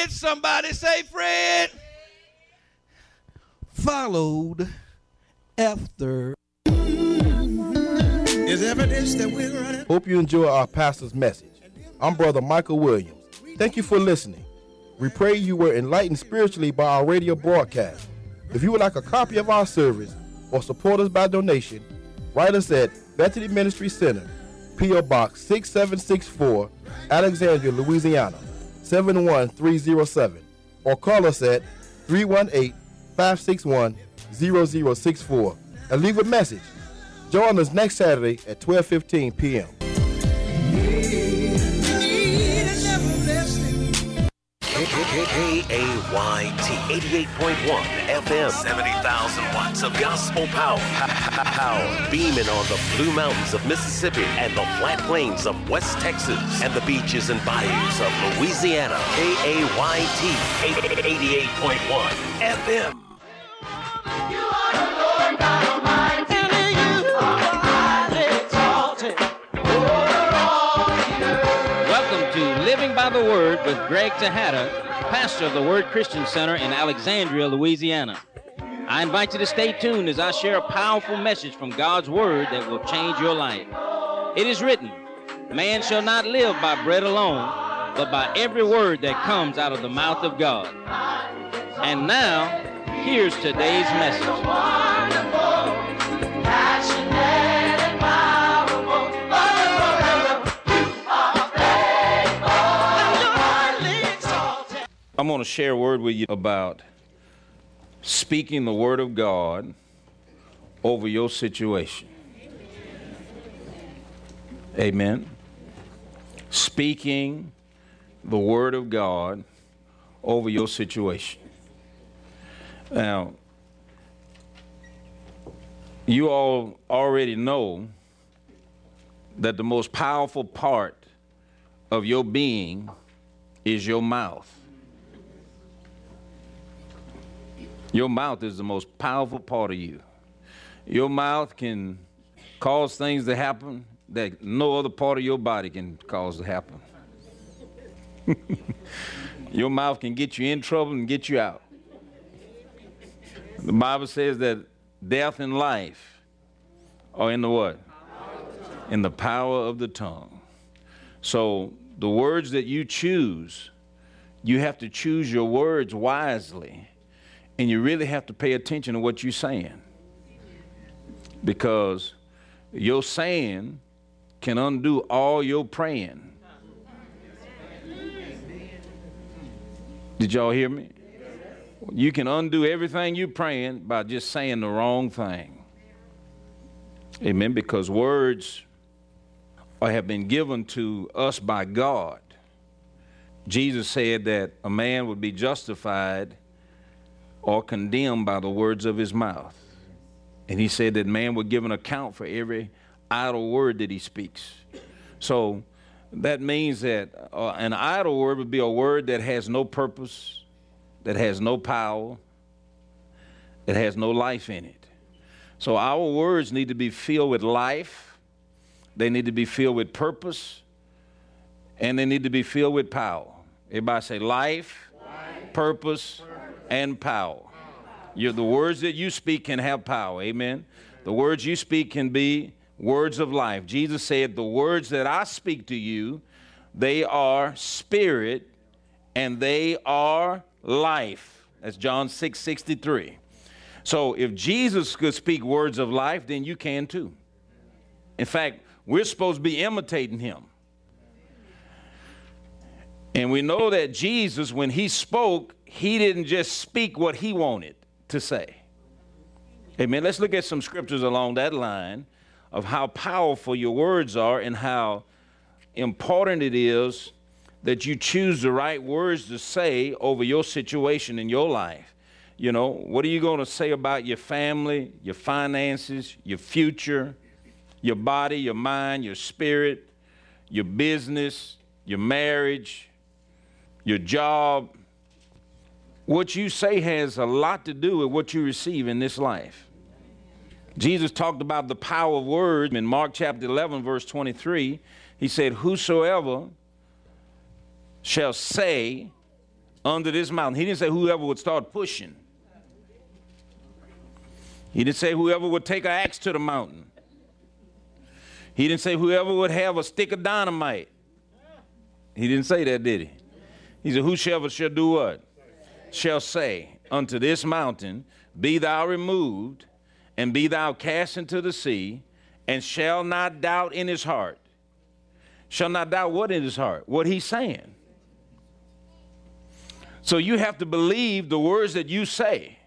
Fred, somebody say Fred. Followed after. Is evidence that we're running. Hope you enjoy our pastor's message. I'm Brother Michael Williams. Thank you for listening. We pray you were enlightened spiritually by our radio broadcast. If you would like a copy of our service or support us by donation, write us at Bethany Ministry Center, P.O. Box 6764, Alexandria, Louisiana 71307, or call us at 318 561 0064 and leave a message. Join us next Saturday at 12:15 p.m. K-A-Y-T 88.1 FM 70,000 watts of gospel power. Power beaming on the blue mountains of Mississippi and the flat plains of West Texas and the beaches and bayous of Louisiana. K-A-Y-T 88.1 FM. Word with Greg Tejada, pastor of the Word Christian Center in Alexandria, Louisiana. I invite you to stay tuned as I share a powerful message from God's Word that will change your life. It is written, Man shall not live by bread alone, but by every word that comes out of the mouth of God. And now, here's today's message. I'm going to share a word with you about speaking the word of God over your situation. Amen. Speaking the word of God over your situation. Now, you all already know that the most powerful part of your being is your mouth. Your mouth is the most powerful part of you. Your mouth can cause things to happen that no other part of your body can cause to happen. your mouth can get you in trouble and get you out. The Bible says that death and life are in the what? In the power of the tongue. So the words that you choose, you have to choose your words wisely and you really have to pay attention to what you're saying. Because your saying can undo all your praying. Did y'all hear me? You can undo everything you're praying by just saying the wrong thing. Amen. Because words have been given to us by God. Jesus said that a man would be justified or condemned by the words of his mouth. And he said that man would give an account for every idle word that he speaks. So that means that uh, an idle word would be a word that has no purpose, that has no power, that has no life in it. So our words need to be filled with life, they need to be filled with purpose, and they need to be filled with power. Everybody say life, life. purpose, and power. You're, the words that you speak can have power. Amen. The words you speak can be words of life. Jesus said, The words that I speak to you, they are spirit and they are life. That's John 6 63. So if Jesus could speak words of life, then you can too. In fact, we're supposed to be imitating him. And we know that Jesus, when he spoke, he didn't just speak what he wanted to say. Amen. Let's look at some scriptures along that line of how powerful your words are and how important it is that you choose the right words to say over your situation in your life. You know, what are you going to say about your family, your finances, your future, your body, your mind, your spirit, your business, your marriage, your job? What you say has a lot to do with what you receive in this life. Jesus talked about the power of words in Mark chapter 11, verse 23. He said, Whosoever shall say under this mountain. He didn't say whoever would start pushing. He didn't say whoever would take an axe to the mountain. He didn't say whoever would have a stick of dynamite. He didn't say that, did he? He said, Whosoever shall do what? Shall say unto this mountain, Be thou removed, and be thou cast into the sea, and shall not doubt in his heart. Shall not doubt what in his heart? What he's saying. So you have to believe the words that you say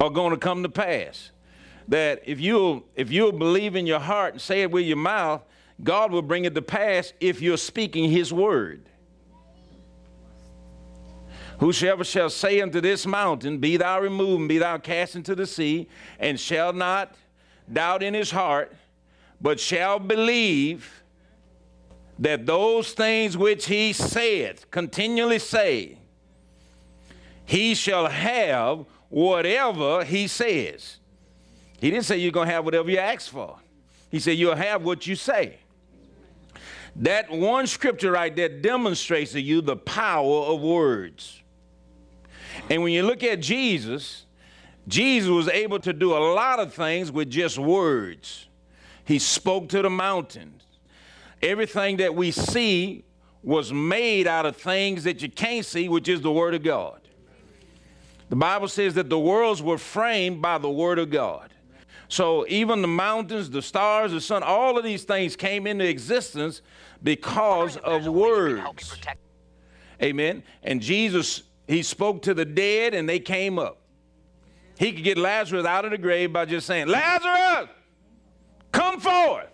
are going to come to pass. That if you'll if you'll believe in your heart and say it with your mouth, God will bring it to pass if you're speaking his word. Whosoever shall say unto this mountain, Be thou removed, and be thou cast into the sea, and shall not doubt in his heart, but shall believe that those things which he saith, continually say, he shall have whatever he says. He didn't say you're going to have whatever you ask for. He said you'll have what you say. That one scripture right there demonstrates to you the power of words. And when you look at Jesus, Jesus was able to do a lot of things with just words. He spoke to the mountains. Everything that we see was made out of things that you can't see, which is the Word of God. The Bible says that the worlds were framed by the Word of God. So even the mountains, the stars, the sun, all of these things came into existence because of words. Amen. And Jesus, he spoke to the dead and they came up. He could get Lazarus out of the grave by just saying, Lazarus, come forth.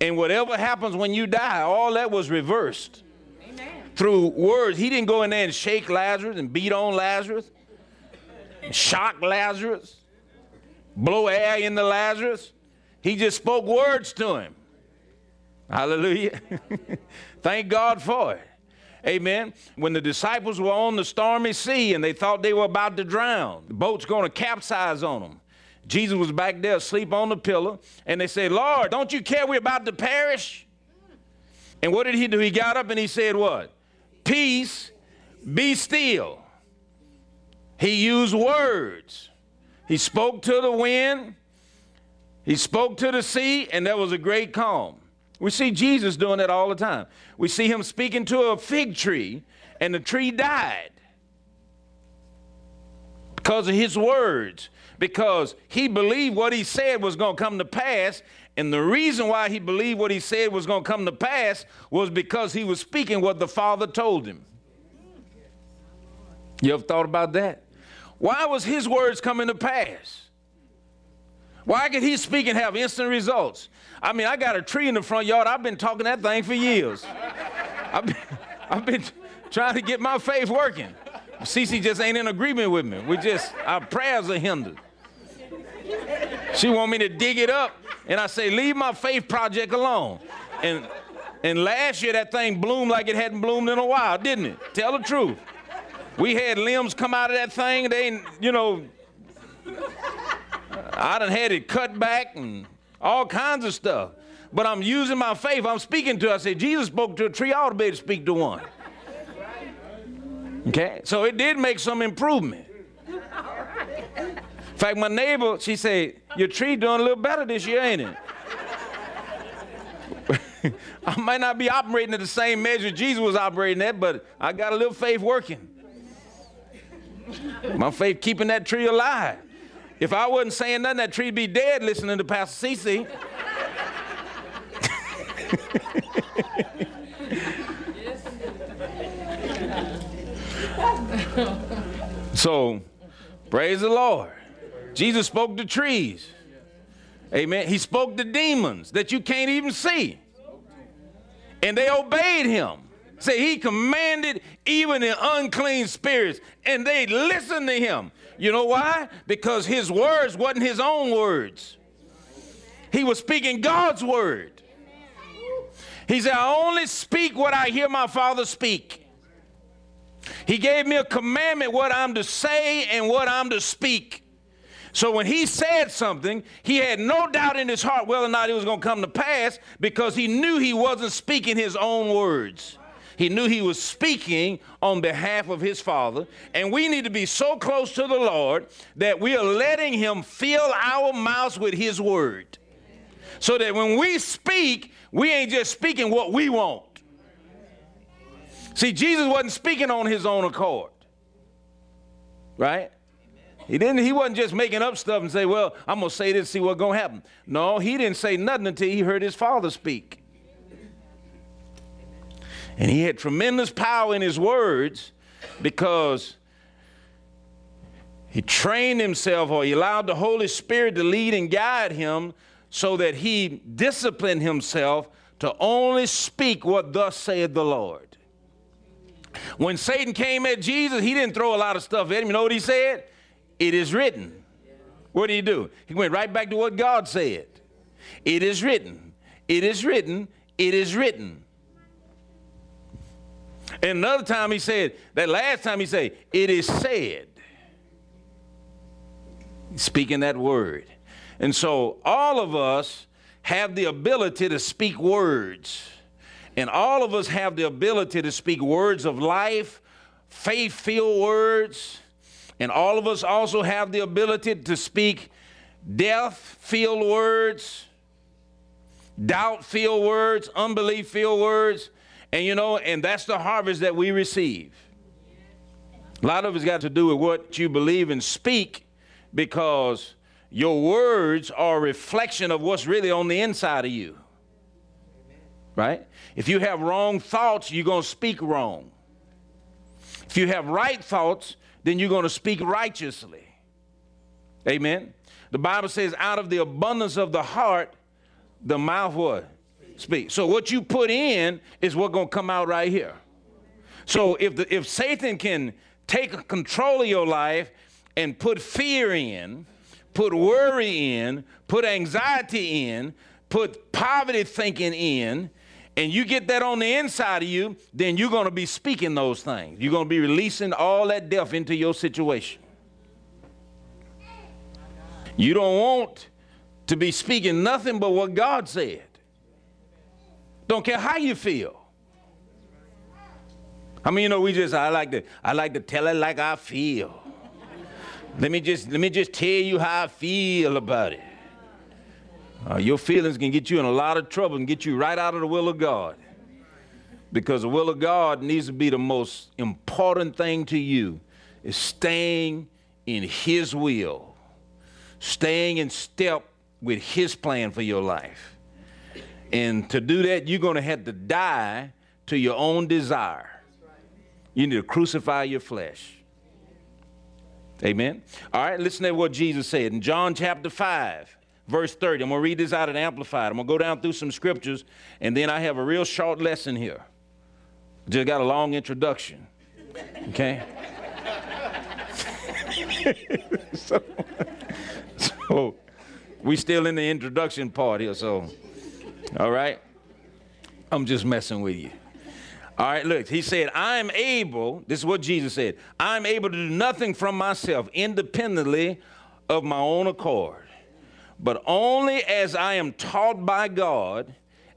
And whatever happens when you die, all that was reversed Amen. through words. He didn't go in there and shake Lazarus and beat on Lazarus, shock Lazarus, blow air into Lazarus. He just spoke words to him. Hallelujah. Thank God for it. Amen. When the disciples were on the stormy sea and they thought they were about to drown, the boat's going to capsize on them. Jesus was back there asleep on the pillow, and they said, Lord, don't you care we're about to perish? And what did he do? He got up and he said, What? Peace, be still. He used words. He spoke to the wind, he spoke to the sea, and there was a great calm. We see Jesus doing that all the time. We see him speaking to a fig tree, and the tree died because of his words, because he believed what he said was going to come to pass. And the reason why he believed what he said was going to come to pass was because he was speaking what the Father told him. You ever thought about that? Why was his words coming to pass? Why could he speak and have instant results? I mean, I got a tree in the front yard. I've been talking that thing for years. I've been, I've been trying to get my faith working. Cece just ain't in agreement with me. We just, our prayers are hindered. She want me to dig it up, and I say, leave my faith project alone. And, and last year, that thing bloomed like it hadn't bloomed in a while, didn't it? Tell the truth. We had limbs come out of that thing. They, you know, I done had it cut back and all kinds of stuff. But I'm using my faith. I'm speaking to. I said, Jesus spoke to a tree. I ought to be able to speak to one. Okay, so it did make some improvement. In fact, my neighbor, she said, "Your tree doing a little better this year, ain't it?" I might not be operating at the same measure Jesus was operating at, but I got a little faith working. My faith keeping that tree alive. If I wasn't saying nothing, that tree'd be dead listening to Pastor CC. so, praise the Lord. Jesus spoke to trees. Amen. He spoke to demons that you can't even see. And they obeyed him. Say, he commanded even the unclean spirits, and they listened to him. You know why? Because his words wasn't his own words. He was speaking God's word. He said, I only speak what I hear my father speak. He gave me a commandment what I'm to say and what I'm to speak. So when he said something, he had no doubt in his heart whether or not it was going to come to pass because he knew he wasn't speaking his own words. He knew he was speaking on behalf of his Father. And we need to be so close to the Lord that we are letting him fill our mouths with his word. So that when we speak, we ain't just speaking what we want. See, Jesus wasn't speaking on his own accord. Right? He didn't he wasn't just making up stuff and say, "Well, I'm going to say this see what's going to happen." No, he didn't say nothing until he heard his father speak. And he had tremendous power in his words because he trained himself or he allowed the Holy Spirit to lead and guide him so that he disciplined himself to only speak what thus saith the Lord. When Satan came at Jesus, he didn't throw a lot of stuff at him. You know what he said? It is written. What did he do? He went right back to what God said. It is written. It is written. It is written. And another time he said, that last time he said, it is said. Speaking that word. And so all of us have the ability to speak words. And all of us have the ability to speak words of life, faith filled words. And all of us also have the ability to speak death filled words, doubt filled words, unbelief filled words. And you know, and that's the harvest that we receive. A lot of it's got to do with what you believe and speak because your words are a reflection of what's really on the inside of you. Right? If you have wrong thoughts, you're going to speak wrong. If you have right thoughts, then you're going to speak righteously. Amen. The Bible says, out of the abundance of the heart, the mouth what? Speak. So what you put in is what's going to come out right here. So if the, if Satan can take control of your life and put fear in, put worry in, put anxiety in, put poverty thinking in, and you get that on the inside of you, then you're going to be speaking those things. You're going to be releasing all that death into your situation. You don't want to be speaking nothing but what God said. Don't care how you feel. I mean, you know, we just I like to I like to tell it like I feel. Let me just let me just tell you how I feel about it. Uh, your feelings can get you in a lot of trouble and get you right out of the will of God. Because the will of God needs to be the most important thing to you is staying in his will. Staying in step with his plan for your life. And to do that, you're going to have to die to your own desire. You need to crucify your flesh. Amen. All right, listen to what Jesus said in John chapter 5 verse 30. I'm going to read this out and amplified. I'm going to go down through some scriptures, and then I have a real short lesson here. Just got a long introduction. Okay? so, so, we still in the introduction part here, so, all right? I'm just messing with you. All right, look, he said, I'm able, this is what Jesus said, I'm able to do nothing from myself independently of my own accord but only as I am taught by God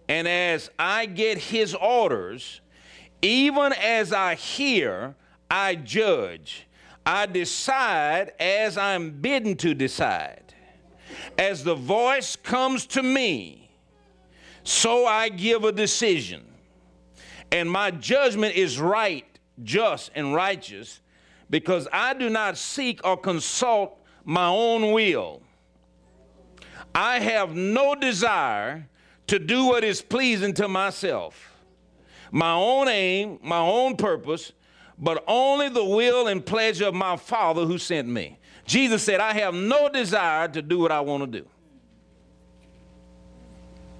and as I get His orders, even as I hear, I judge. I decide as I'm bidden to decide. As the voice comes to me, so I give a decision. And my judgment is right, just, and righteous because I do not seek or consult my own will I have no desire to do what is pleasing to myself, my own aim, my own purpose, but only the will and pleasure of my Father who sent me. Jesus said, I have no desire to do what I want to do.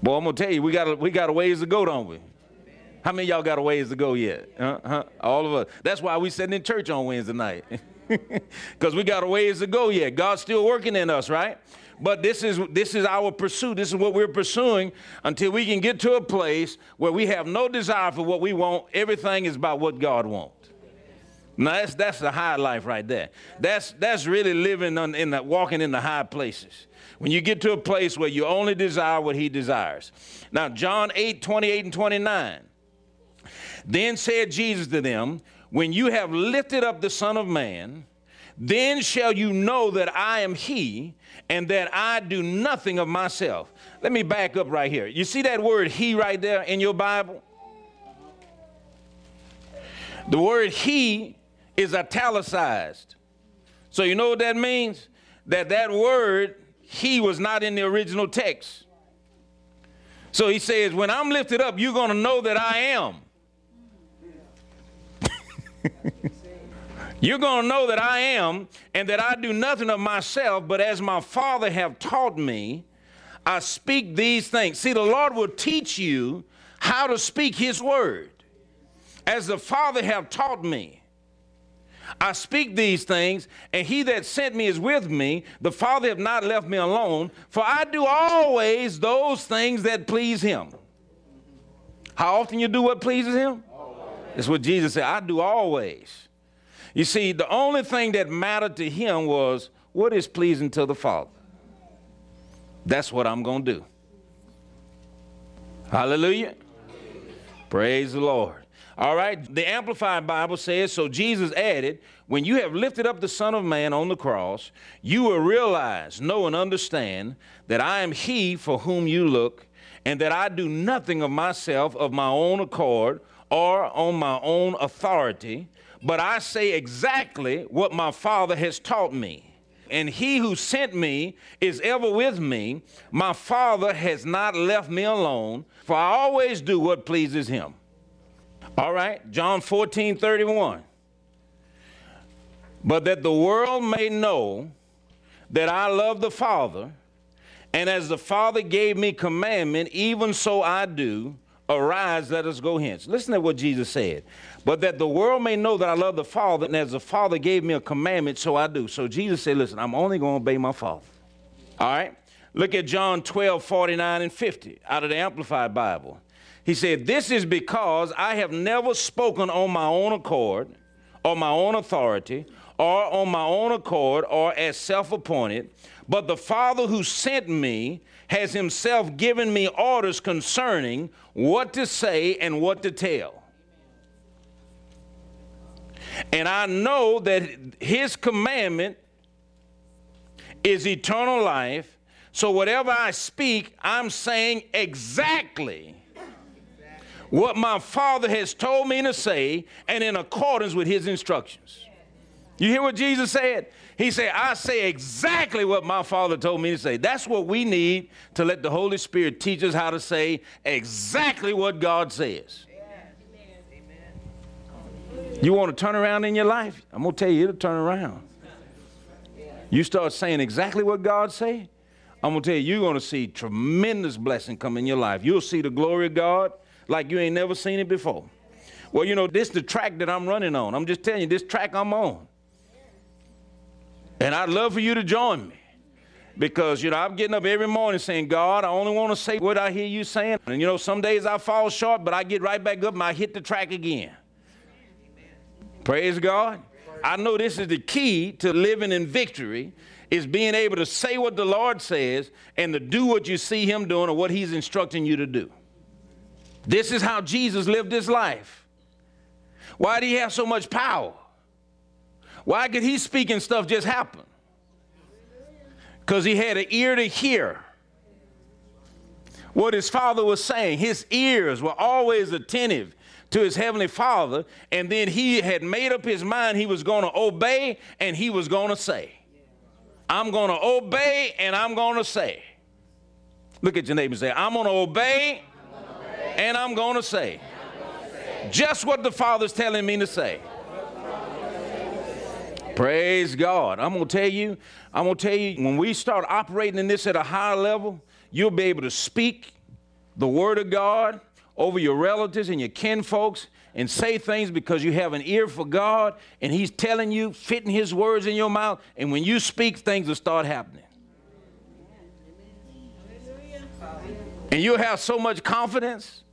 Boy, I'm gonna tell you, we got a, we got a ways to go, don't we? How many y'all got a ways to go yet? Uh-huh. All of us. That's why we sitting in church on Wednesday night, because we got a ways to go yet. God's still working in us, right? But this is this is our pursuit. This is what we're pursuing until we can get to a place where we have no desire for what we want. Everything is about what God wants. Now that's that's the high life right there. That's that's really living in the walking in the high places. When you get to a place where you only desire what He desires. Now John 8, 28 and 29. Then said Jesus to them, When you have lifted up the Son of Man, then shall you know that I am He, and that I do nothing of myself. Let me back up right here. You see that word He right there in your Bible? The word He is italicized. So you know what that means? That that word He was not in the original text. So he says, When I'm lifted up, you're going to know that I am. you're going to know that I am, and that I do nothing of myself, but as my Father have taught me, I speak these things. See, the Lord will teach you how to speak his word. As the Father have taught me. I speak these things, and he that sent me is with me. The Father have not left me alone, for I do always those things that please him. How often you do what pleases him? That's what Jesus said. I do always. You see, the only thing that mattered to him was what is pleasing to the Father. That's what I'm going to do. Hallelujah. Praise the Lord. All right, the Amplified Bible says so Jesus added, When you have lifted up the Son of Man on the cross, you will realize, know, and understand that I am He for whom you look, and that I do nothing of myself of my own accord or on my own authority, but I say exactly what my Father has taught me. And he who sent me is ever with me. My Father has not left me alone, for I always do what pleases him. All right, John 14, 31. But that the world may know that I love the Father, and as the Father gave me commandment, even so I do. Arise, let us go hence. Listen to what Jesus said. But that the world may know that I love the Father, and as the Father gave me a commandment, so I do. So Jesus said, Listen, I'm only going to obey my Father. All right? Look at John 12, 49 and 50 out of the Amplified Bible. He said, This is because I have never spoken on my own accord, or my own authority, or on my own accord, or as self appointed, but the Father who sent me has himself given me orders concerning what to say and what to tell. And I know that his commandment is eternal life. So whatever I speak, I'm saying exactly what my father has told me to say and in accordance with his instructions. You hear what Jesus said? He said, I say exactly what my father told me to say. That's what we need to let the Holy Spirit teach us how to say exactly what God says. You want to turn around in your life? I'm going to tell you, it'll turn around. You start saying exactly what God say, I'm going to tell you, you're going to see tremendous blessing come in your life. You'll see the glory of God like you ain't never seen it before. Well, you know, this is the track that I'm running on. I'm just telling you, this track I'm on. And I'd love for you to join me. Because, you know, I'm getting up every morning saying, God, I only want to say what I hear you saying. And, you know, some days I fall short, but I get right back up and I hit the track again. Praise God. I know this is the key to living in victory is being able to say what the Lord says and to do what you see him doing or what he's instructing you to do. This is how Jesus lived his life. Why did he have so much power? Why could he speak and stuff just happen? Because he had an ear to hear what his father was saying. His ears were always attentive to his heavenly father, and then he had made up his mind he was going to obey and he was going to say. I'm going to obey and I'm going to say. Look at your neighbor and say, I'm going to obey and I'm going to say just what the Father's telling me to say. Praise God. I'm going to tell you, I'm going to tell you, when we start operating in this at a higher level, you'll be able to speak the Word of God over your relatives and your kinfolks and say things because you have an ear for God and He's telling you, fitting His words in your mouth. And when you speak, things will start happening. And you'll have so much confidence,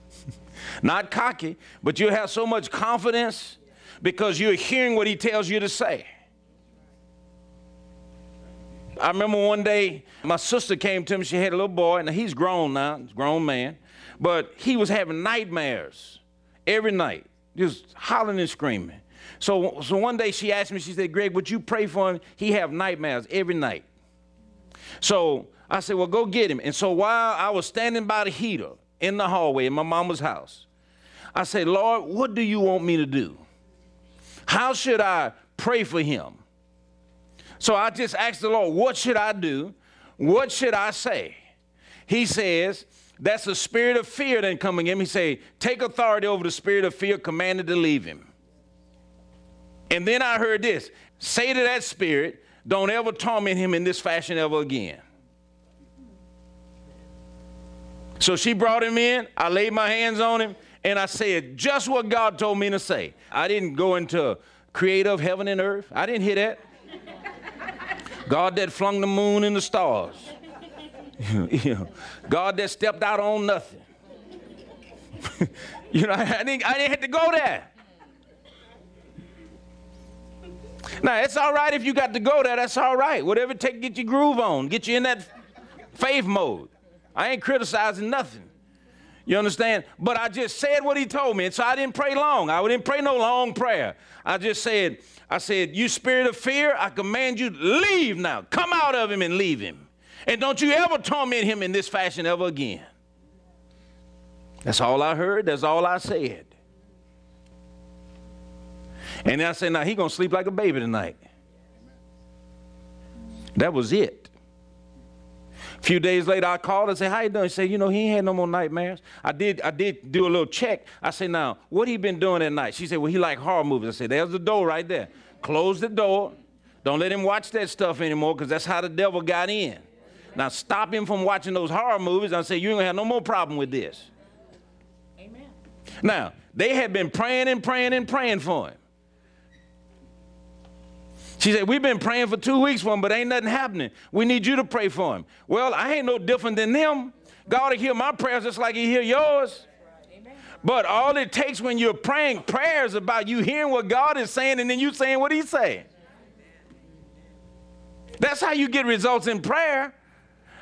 not cocky, but you'll have so much confidence because you're hearing what he tells you to say. I remember one day my sister came to me, she had a little boy, and he's grown now, he's grown man, but he was having nightmares every night, just hollering and screaming. So, so one day she asked me, she said, Greg, would you pray for him? He have nightmares every night. So I said, well, go get him. And so while I was standing by the heater in the hallway in my mama's house, I said, Lord, what do you want me to do? How should I pray for him? So I just asked the Lord, what should I do? What should I say? He says, that's the spirit of fear then coming in. He say, take authority over the spirit of fear, commanded to leave him. And then I heard this say to that spirit, don't ever torment him in this fashion ever again. So she brought him in. I laid my hands on him and I said just what God told me to say. I didn't go into creator of heaven and earth. I didn't hear that. God that flung the moon and the stars. God that stepped out on nothing. you know, I didn't, I didn't have to go there. Now, it's all right if you got to go there. That's all right. Whatever it take, get your groove on, get you in that faith mode. I ain't criticizing nothing. You understand? But I just said what he told me, and so I didn't pray long. I didn't pray no long prayer. I just said, I said, you spirit of fear, I command you, leave now. Come out of him and leave him. And don't you ever torment him in this fashion ever again. That's all I heard. That's all I said. And then I said, now he gonna sleep like a baby tonight. That was it. A few days later, I called and said, "How you doing?" He said, "You know, he ain't had no more nightmares." I did. I did do a little check. I said, "Now, what he been doing at night?" She said, "Well, he like horror movies." I said, "There's the door right there. Close the door. Don't let him watch that stuff anymore, because that's how the devil got in. Now, stop him from watching those horror movies." I said, "You ain't gonna have no more problem with this." Amen. Now, they had been praying and praying and praying for him. She said, We've been praying for two weeks for him, but ain't nothing happening. We need you to pray for him. Well, I ain't no different than them. God will hear my prayers just like he hear yours. But all it takes when you're praying prayers about you hearing what God is saying and then you saying what he's saying. That's how you get results in prayer.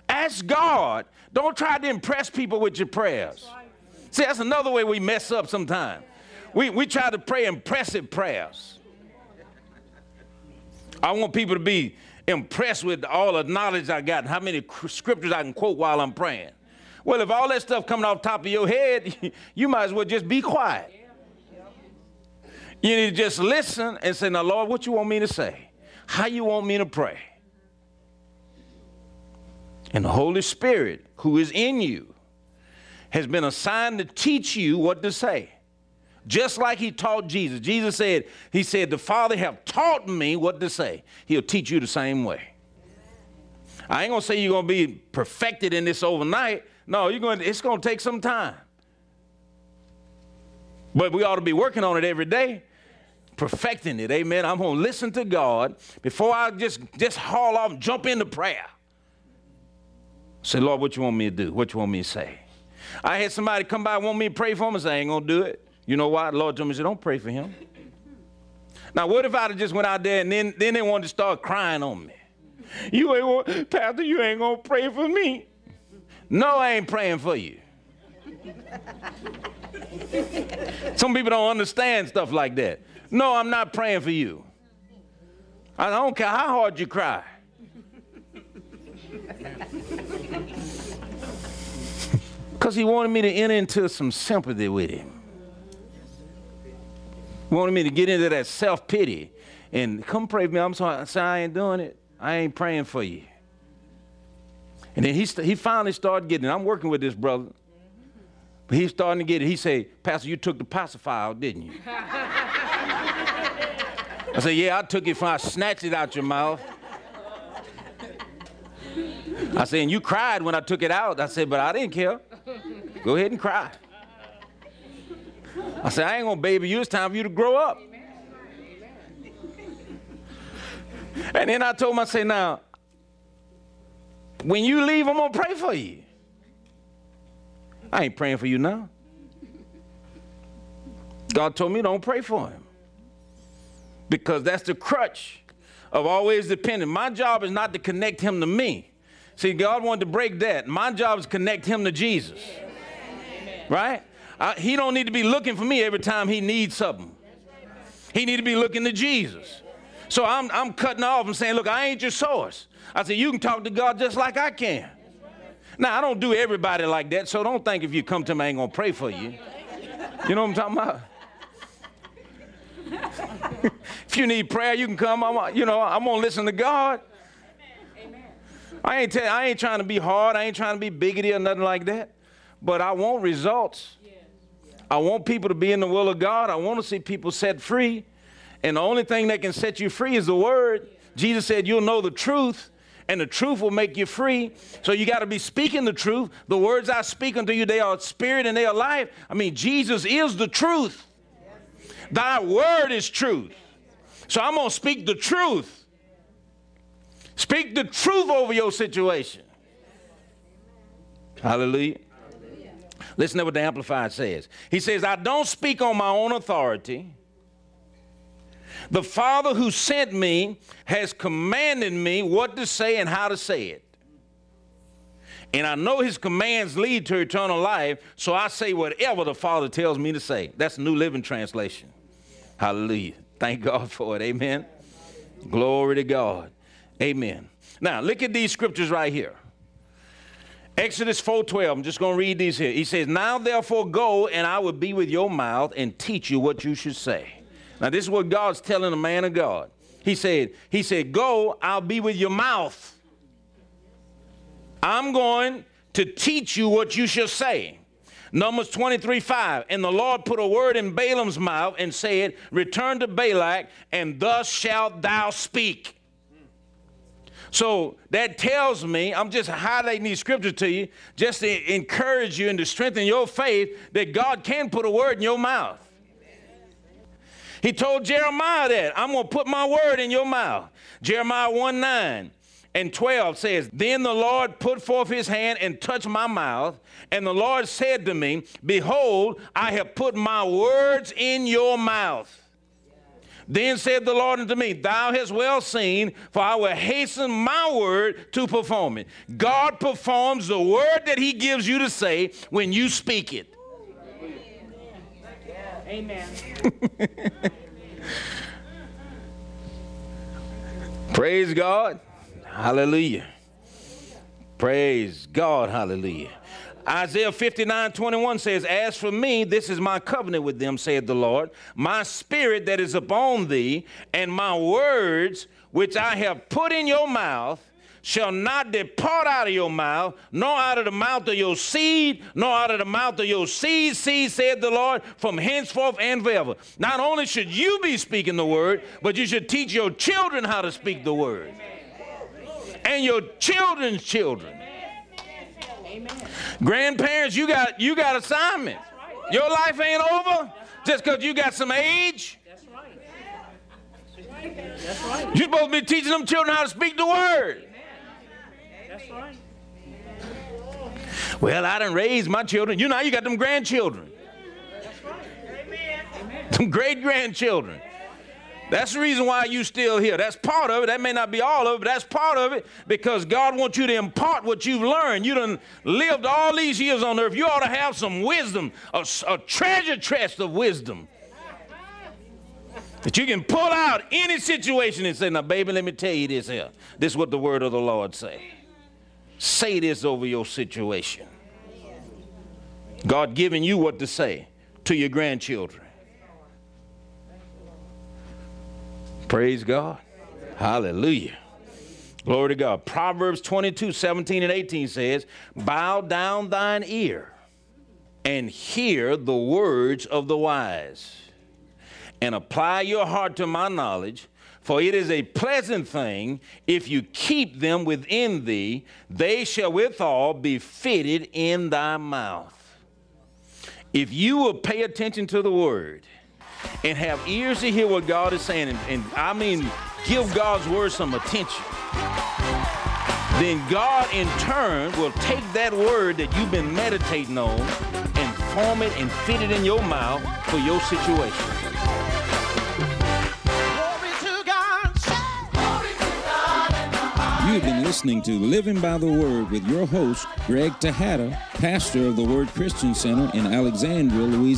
Ask God. Don't try to impress people with your prayers. See, that's another way we mess up sometimes. We, we try to pray impressive prayers. I want people to be impressed with all the knowledge I got and how many scriptures I can quote while I'm praying. Well, if all that stuff coming off top of your head, you might as well just be quiet. You need to just listen and say, Now, Lord, what you want me to say? How you want me to pray? And the Holy Spirit, who is in you, has been assigned to teach you what to say just like he taught Jesus. Jesus said, He said, The Father have taught me what to say. He'll teach you the same way. I ain't gonna say you're gonna be perfected in this overnight. No, you're going to, it's gonna take some time. But we ought to be working on it every day, perfecting it. Amen. I'm gonna listen to God before I just just haul off and jump into prayer. Say, Lord, what you want me to do? What you want me to say? I had somebody come by want me to pray for them say, I ain't gonna do it. You know why? The Lord told me, say, don't pray for him. Now, what if I'd have just went out there and then, then they wanted to start crying on me? You ain't want, Pastor, you ain't gonna pray for me. No, I ain't praying for you. Some people don't understand stuff like that. No, I'm not praying for you. I don't care how hard you cry. Because he wanted me to enter into some sympathy with him wanted me to get into that self pity and come pray for me. I'm sorry, I ain't doing it. I ain't praying for you. And then he, he finally started getting it. I'm working with this brother. But he's starting to get it. He said, Pastor, you took the pacifier out, didn't you? I said, Yeah, I took it from I snatched it out your mouth. I said, and you cried when I took it out. I said, but I didn't care. Go ahead and cry. I said, I ain't gonna baby you. It's time for you to grow up. And then I told him, I said, now, when you leave, I'm gonna pray for you. I ain't praying for you now. God told me don't pray for him. Because that's the crutch of always depending. My job is not to connect him to me. See, God wanted to break that. My job is connect him to Jesus. Right? I, he don't need to be looking for me every time he needs something. He need to be looking to Jesus. So I'm, I'm cutting off and saying, look, I ain't your source. I said, you can talk to God just like I can. Now, I don't do everybody like that, so don't think if you come to me, I ain't going to pray for you. You know what I'm talking about? if you need prayer, you can come. I'm, you know, I'm gonna listen to God. I ain't tell, I ain't trying to be hard. I ain't trying to be bigoted or nothing like that. But I want results. I want people to be in the will of God. I want to see people set free. And the only thing that can set you free is the word. Jesus said, You'll know the truth, and the truth will make you free. So you got to be speaking the truth. The words I speak unto you, they are spirit and they are life. I mean, Jesus is the truth. Thy word is truth. So I'm going to speak the truth. Speak the truth over your situation. Hallelujah. Listen to what the Amplified says. He says, I don't speak on my own authority. The Father who sent me has commanded me what to say and how to say it. And I know his commands lead to eternal life, so I say whatever the Father tells me to say. That's New Living Translation. Hallelujah. Thank God for it. Amen. Glory to God. Amen. Now, look at these scriptures right here. Exodus 4:12. I'm just going to read these here. He says, "Now therefore go, and I will be with your mouth and teach you what you should say." Now, this is what God's telling a man of God. He said, He said, Go, I'll be with your mouth. I'm going to teach you what you shall say. Numbers 23 5. And the Lord put a word in Balaam's mouth and said, Return to Balak, and thus shalt thou speak. So that tells me, I'm just highlighting these scriptures to you, just to encourage you and to strengthen your faith that God can put a word in your mouth. He told Jeremiah that I'm going to put my word in your mouth. Jeremiah 1 9 and 12 says, Then the Lord put forth his hand and touched my mouth, and the Lord said to me, Behold, I have put my words in your mouth. Then said the Lord unto me, Thou hast well seen, for I will hasten my word to perform it. God performs the word that he gives you to say when you speak it. Amen. Praise God. Hallelujah. Praise God. Hallelujah. Isaiah 59 21 says, As for me, this is my covenant with them, saith the Lord, my spirit that is upon thee, and my words which I have put in your mouth shall not depart out of your mouth, nor out of the mouth of your seed, nor out of the mouth of your seed, seed, said the Lord, from henceforth and forever. Not only should you be speaking the word, but you should teach your children how to speak the word. And your children's children. Grandparents, you got you got assignment. Your life ain't over just because you got some age. That's right. That's right. You're supposed to be teaching them children how to speak the word. That's right. Well, I didn't raise my children. You know, you got them grandchildren. That's right. Amen. Some great grandchildren. That's the reason why you still here. That's part of it. That may not be all of it, but that's part of it because God wants you to impart what you've learned. You done lived all these years on earth. You ought to have some wisdom, a, a treasure chest of wisdom. That you can pull out any situation and say, now, baby, let me tell you this here. This is what the word of the Lord say. Say this over your situation. God giving you what to say to your grandchildren. Praise God. Hallelujah. Glory to God. Proverbs 22, 17 and 18 says, Bow down thine ear and hear the words of the wise, and apply your heart to my knowledge. For it is a pleasant thing if you keep them within thee, they shall withal be fitted in thy mouth. If you will pay attention to the word, and have ears to hear what God is saying, and, and I mean, give God's word some attention, then God in turn will take that word that you've been meditating on and form it and fit it in your mouth for your situation. You've been listening to Living by the Word with your host, Greg Tejada pastor of the Word Christian Center in Alexandria, Louisiana.